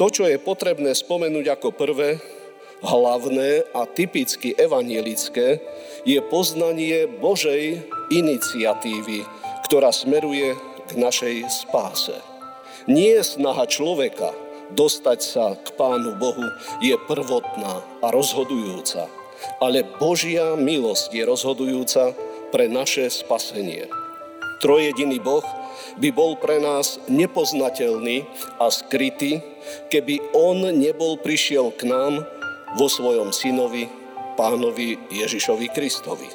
To, čo je potrebné spomenúť ako prvé, hlavné a typicky evanielické, je poznanie Božej iniciatívy, ktorá smeruje k našej spáse. Nie snaha človeka dostať sa k Pánu Bohu je prvotná a rozhodujúca, ale Božia milosť je rozhodujúca pre naše spasenie. Trojediný Boh by bol pre nás nepoznateľný a skrytý, keby On nebol prišiel k nám vo svojom synovi, pánovi Ježišovi Kristovi.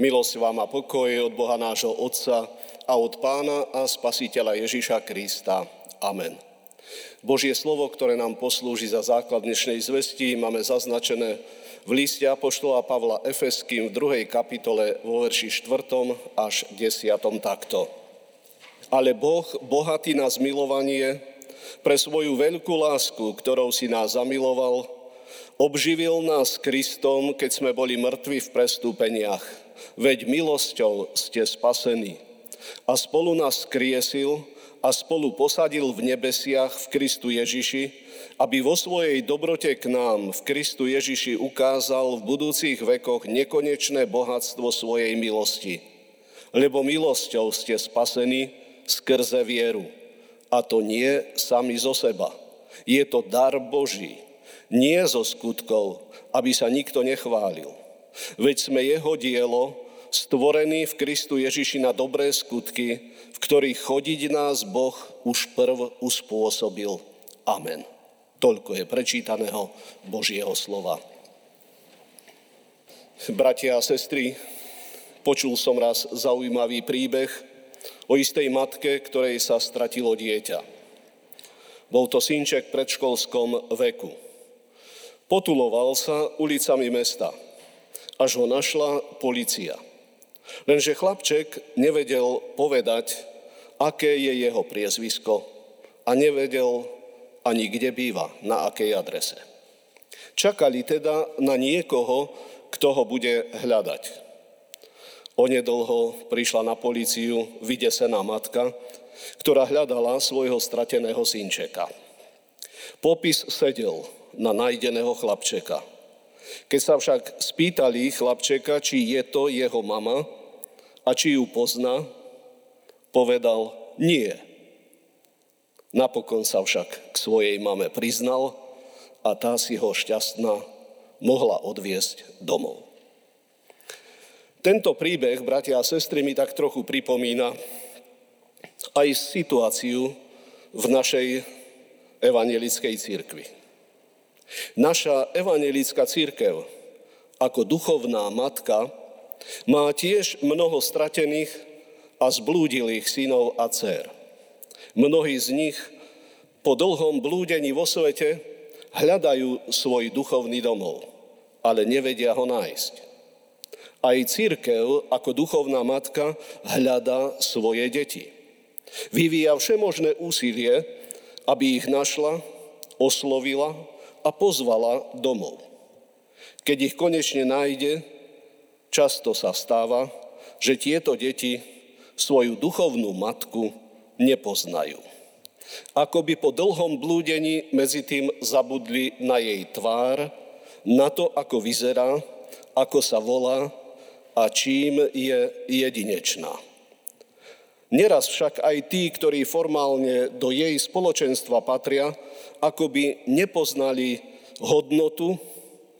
Milosť vám a pokoj od Boha nášho Otca a od Pána a Spasiteľa Ježiša Krista. Amen. Božie slovo, ktoré nám poslúži za základ dnešnej zvesti, máme zaznačené v liste Apoštola Pavla Efeským v 2. kapitole vo verši 4. až 10. takto. Ale Boh, bohatý na zmilovanie, pre svoju veľkú lásku, ktorou si nás zamiloval, obživil nás Kristom, keď sme boli mŕtvi v prestúpeniach. Veď milosťou ste spasení. A spolu nás skriesil a spolu posadil v nebesiach v Kristu Ježiši, aby vo svojej dobrote k nám v Kristu Ježiši ukázal v budúcich vekoch nekonečné bohatstvo svojej milosti. Lebo milosťou ste spasení skrze vieru. A to nie sami zo seba. Je to dar Boží, nie zo skutkov, aby sa nikto nechválil. Veď sme jeho dielo, stvorený v Kristu Ježiši na dobré skutky, v ktorých chodiť nás Boh už prv uspôsobil. Amen. Toľko je prečítaného Božieho slova. Bratia a sestry, počul som raz zaujímavý príbeh o istej matke, ktorej sa stratilo dieťa. Bol to synček v predškolskom veku. Potuloval sa ulicami mesta, až ho našla policia. Lenže chlapček nevedel povedať, aké je jeho priezvisko a nevedel ani kde býva, na akej adrese. Čakali teda na niekoho, kto ho bude hľadať. Onedlho prišla na políciu vydesená matka, ktorá hľadala svojho strateného synčeka. Popis sedel na najdeného chlapčeka. Keď sa však spýtali chlapčeka, či je to jeho mama a či ju pozná, povedal nie. Napokon sa však k svojej mame priznal a tá si ho šťastná mohla odviesť domov. Tento príbeh, bratia a sestry, mi tak trochu pripomína aj situáciu v našej evangelickej církvi. Naša evangelická církev ako duchovná matka má tiež mnoho stratených a zblúdilých synov a dcer. Mnohí z nich po dlhom blúdení vo svete hľadajú svoj duchovný domov, ale nevedia ho nájsť. Aj církev ako duchovná matka hľadá svoje deti. Vyvíja všemožné úsilie, aby ich našla, oslovila a pozvala domov. Keď ich konečne nájde, často sa stáva, že tieto deti svoju duchovnú matku nepoznajú. Ako by po dlhom blúdení medzi tým zabudli na jej tvár, na to, ako vyzerá, ako sa volá a čím je jedinečná. Neraz však aj tí, ktorí formálne do jej spoločenstva patria, akoby nepoznali hodnotu,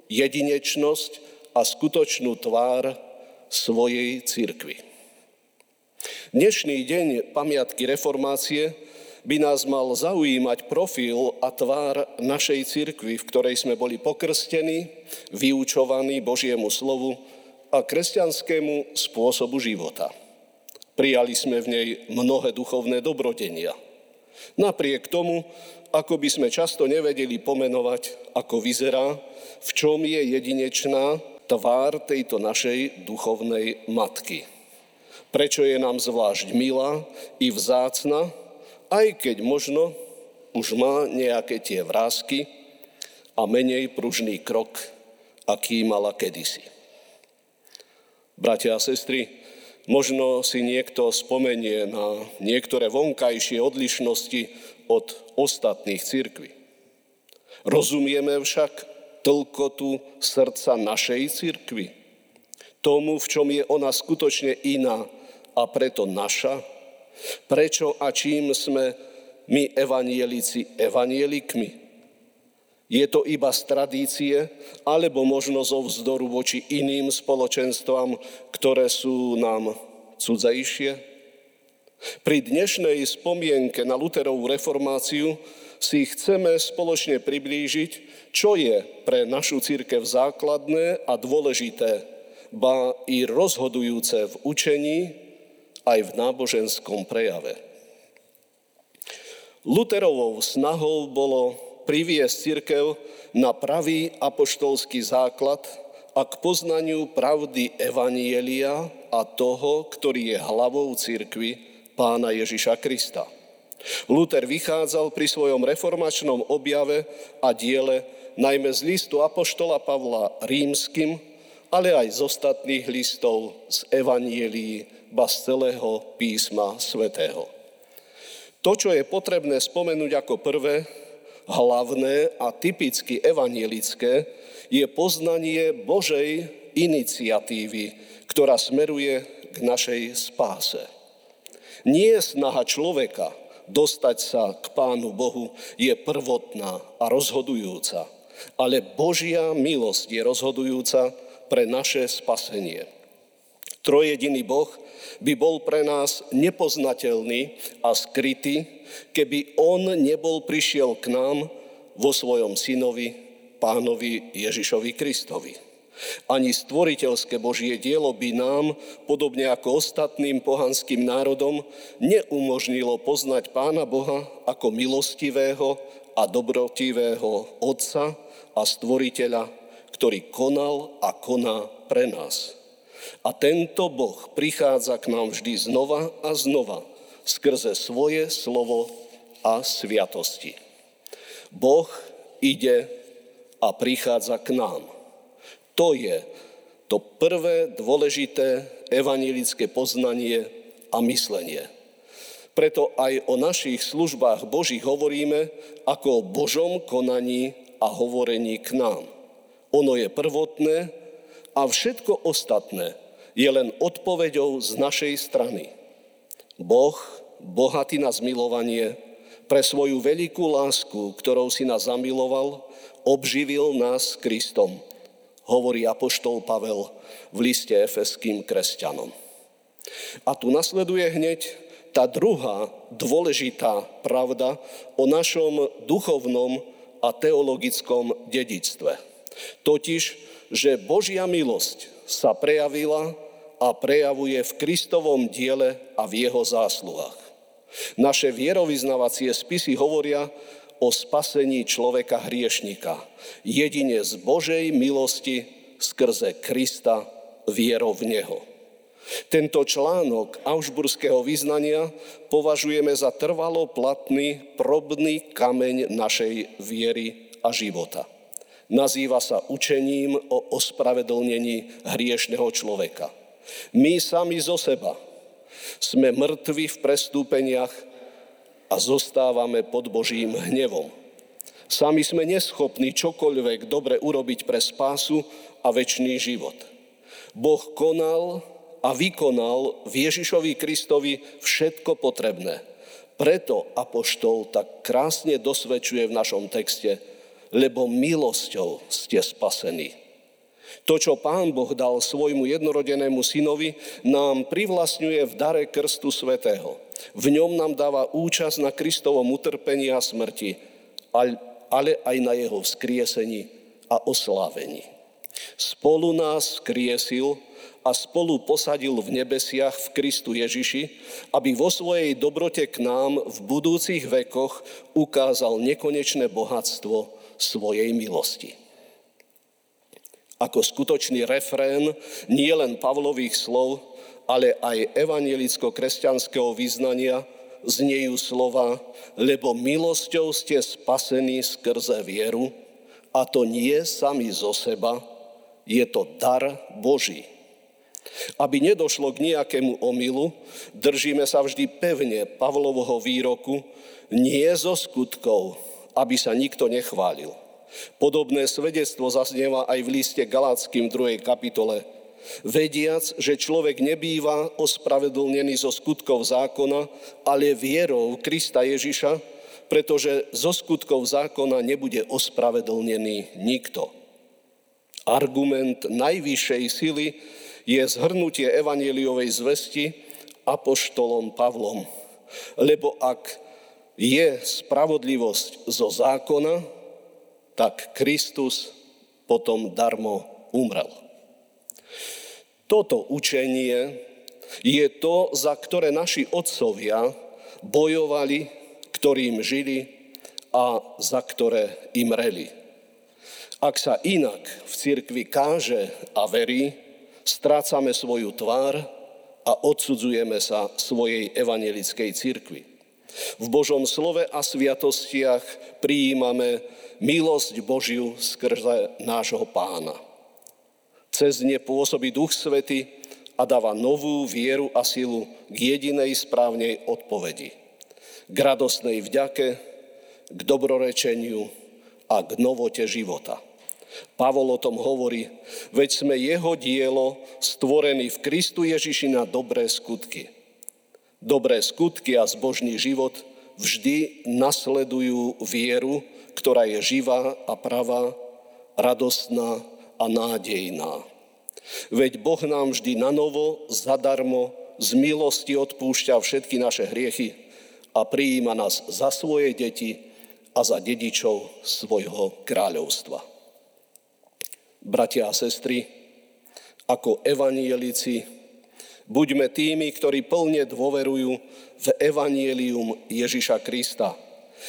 jedinečnosť a skutočnú tvár svojej církvy. Dnešný deň pamiatky reformácie by nás mal zaujímať profil a tvár našej církvy, v ktorej sme boli pokrstení, vyučovaní Božiemu slovu a kresťanskému spôsobu života. Prijali sme v nej mnohé duchovné dobrodenia. Napriek tomu, ako by sme často nevedeli pomenovať, ako vyzerá, v čom je jedinečná tvár tejto našej duchovnej matky. Prečo je nám zvlášť milá i vzácna, aj keď možno už má nejaké tie vrázky a menej pružný krok, aký mala kedysi. Bratia a sestry, Možno si niekto spomenie na niektoré vonkajšie odlišnosti od ostatných církví. Rozumieme však tlkotu srdca našej církvy, tomu, v čom je ona skutočne iná a preto naša, prečo a čím sme my evanielici evanielikmi. Je to iba z tradície, alebo možno zo vzdoru voči iným spoločenstvám, ktoré sú nám cudzejšie? Pri dnešnej spomienke na Luterovú reformáciu si chceme spoločne priblížiť, čo je pre našu církev základné a dôležité, ba i rozhodujúce v učení aj v náboženskom prejave. Luterovou snahou bolo priviesť církev na pravý apoštolský základ a k poznaniu pravdy Evanielia a toho, ktorý je hlavou církvy, pána Ježiša Krista. Luther vychádzal pri svojom reformačnom objave a diele najmä z listu Apoštola Pavla rímskym, ale aj z ostatných listov z Evanielii, ba z celého písma svätého. To, čo je potrebné spomenúť ako prvé, hlavné a typicky evanielické je poznanie Božej iniciatívy, ktorá smeruje k našej spáse. Nie snaha človeka dostať sa k Pánu Bohu je prvotná a rozhodujúca, ale Božia milosť je rozhodujúca pre naše spasenie. Trojediný Boh by bol pre nás nepoznateľný a skrytý, keby on nebol prišiel k nám vo svojom synovi, pánovi Ježišovi Kristovi. Ani stvoriteľské Božie dielo by nám, podobne ako ostatným pohanským národom, neumožnilo poznať Pána Boha ako milostivého a dobrotivého Otca a Stvoriteľa, ktorý konal a koná pre nás. A tento Boh prichádza k nám vždy znova a znova skrze svoje slovo a sviatosti. Boh ide a prichádza k nám. To je to prvé dôležité evanilické poznanie a myslenie. Preto aj o našich službách Božích hovoríme ako o Božom konaní a hovorení k nám. Ono je prvotné a všetko ostatné je len odpoveďou z našej strany. Boh bohatý na zmilovanie, pre svoju veľkú lásku, ktorou si nás zamiloval, obživil nás Kristom, hovorí apoštol Pavel v liste efeským kresťanom. A tu nasleduje hneď tá druhá dôležitá pravda o našom duchovnom a teologickom dedičstve. Totiž, že Božia milosť sa prejavila a prejavuje v Kristovom diele a v jeho zásluhách. Naše vierovýznavacie spisy hovoria o spasení človeka hriešnika. Jedine z Božej milosti skrze Krista vierou v Neho. Tento článok aušburského vyznania považujeme za trvalo platný probný kameň našej viery a života. Nazýva sa učením o ospravedlnení hriešného človeka. My sami zo seba sme mŕtvi v prestúpeniach a zostávame pod Božím hnevom. Sami sme neschopní čokoľvek dobre urobiť pre spásu a väčší život. Boh konal a vykonal v Ježišovi Kristovi všetko potrebné. Preto Apoštol tak krásne dosvedčuje v našom texte, lebo milosťou ste spasení. To, čo Pán Boh dal svojmu jednorodenému synovi, nám privlastňuje v dare krstu svetého. V ňom nám dáva účasť na Kristovom utrpení a smrti, ale aj na jeho vzkriesení a oslávení. Spolu nás skriesil a spolu posadil v nebesiach v Kristu Ježiši, aby vo svojej dobrote k nám v budúcich vekoch ukázal nekonečné bohatstvo svojej milosti ako skutočný refrén nie len Pavlových slov, ale aj evanielicko-kresťanského význania znejú slova, lebo milosťou ste spasení skrze vieru, a to nie sami zo seba, je to dar Boží. Aby nedošlo k nejakému omylu, držíme sa vždy pevne Pavlovho výroku, nie zo skutkov, aby sa nikto nechválil. Podobné svedectvo zaznieva aj v liste Galáckým 2. kapitole. Vediac, že človek nebýva ospravedlnený zo skutkov zákona, ale vierou Krista Ježiša, pretože zo skutkov zákona nebude ospravedlnený nikto. Argument najvyššej sily je zhrnutie evaneliovej zvesti apoštolom Pavlom. Lebo ak je spravodlivosť zo zákona, tak Kristus potom darmo umrel. Toto učenie je to, za ktoré naši otcovia bojovali, ktorým žili a za ktoré im reli. Ak sa inak v cirkvi káže a verí, strácame svoju tvár a odsudzujeme sa svojej evangelickej cirkvi. V Božom slove a sviatostiach prijímame milosť Božiu skrze nášho pána. Cez ne pôsobí Duch Svety a dáva novú vieru a silu k jedinej správnej odpovedi. K radosnej vďake, k dobrorečeniu a k novote života. Pavol o tom hovorí, veď sme jeho dielo stvorení v Kristu Ježiši na dobré skutky. Dobré skutky a zbožný život vždy nasledujú vieru, ktorá je živá a pravá, radostná a nádejná. Veď Boh nám vždy na novo, zadarmo, z milosti odpúšťa všetky naše hriechy a prijíma nás za svoje deti a za dedičov svojho kráľovstva bratia a sestry, ako evanielici, buďme tými, ktorí plne dôverujú v evanielium Ježiša Krista,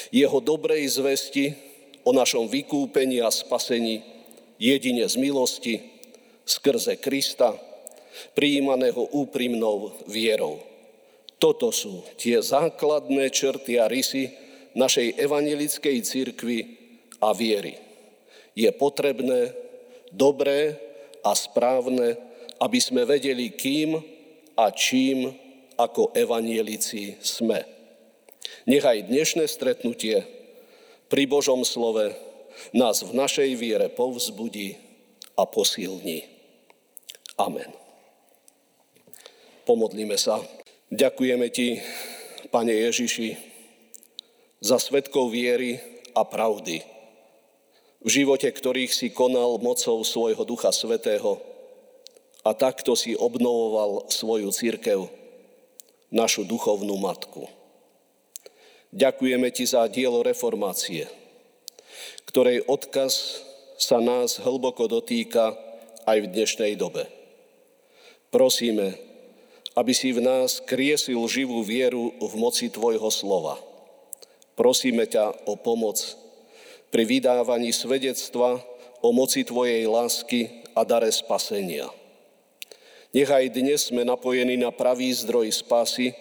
jeho dobrej zvesti o našom vykúpení a spasení jedine z milosti, skrze Krista, prijímaného úprimnou vierou. Toto sú tie základné črty a rysy našej evangelickej cirkvi a viery. Je potrebné dobré a správne, aby sme vedeli, kým a čím ako evanielici sme. Nechaj dnešné stretnutie pri Božom slove nás v našej viere povzbudí a posilní. Amen. Pomodlíme sa. Ďakujeme Ti, Pane Ježiši, za svetkov viery a pravdy, v živote ktorých si konal mocou svojho Ducha Svetého a takto si obnovoval svoju církev, našu duchovnú matku. Ďakujeme Ti za dielo reformácie, ktorej odkaz sa nás hlboko dotýka aj v dnešnej dobe. Prosíme, aby si v nás kriesil živú vieru v moci Tvojho slova. Prosíme ťa o pomoc pri vydávaní svedectva o moci Tvojej lásky a dare spasenia. Nechaj dnes sme napojení na pravý zdroj spásy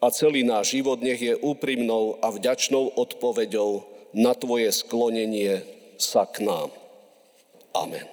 a celý náš život nech je úprimnou a vďačnou odpoveďou na Tvoje sklonenie sa k nám. Amen.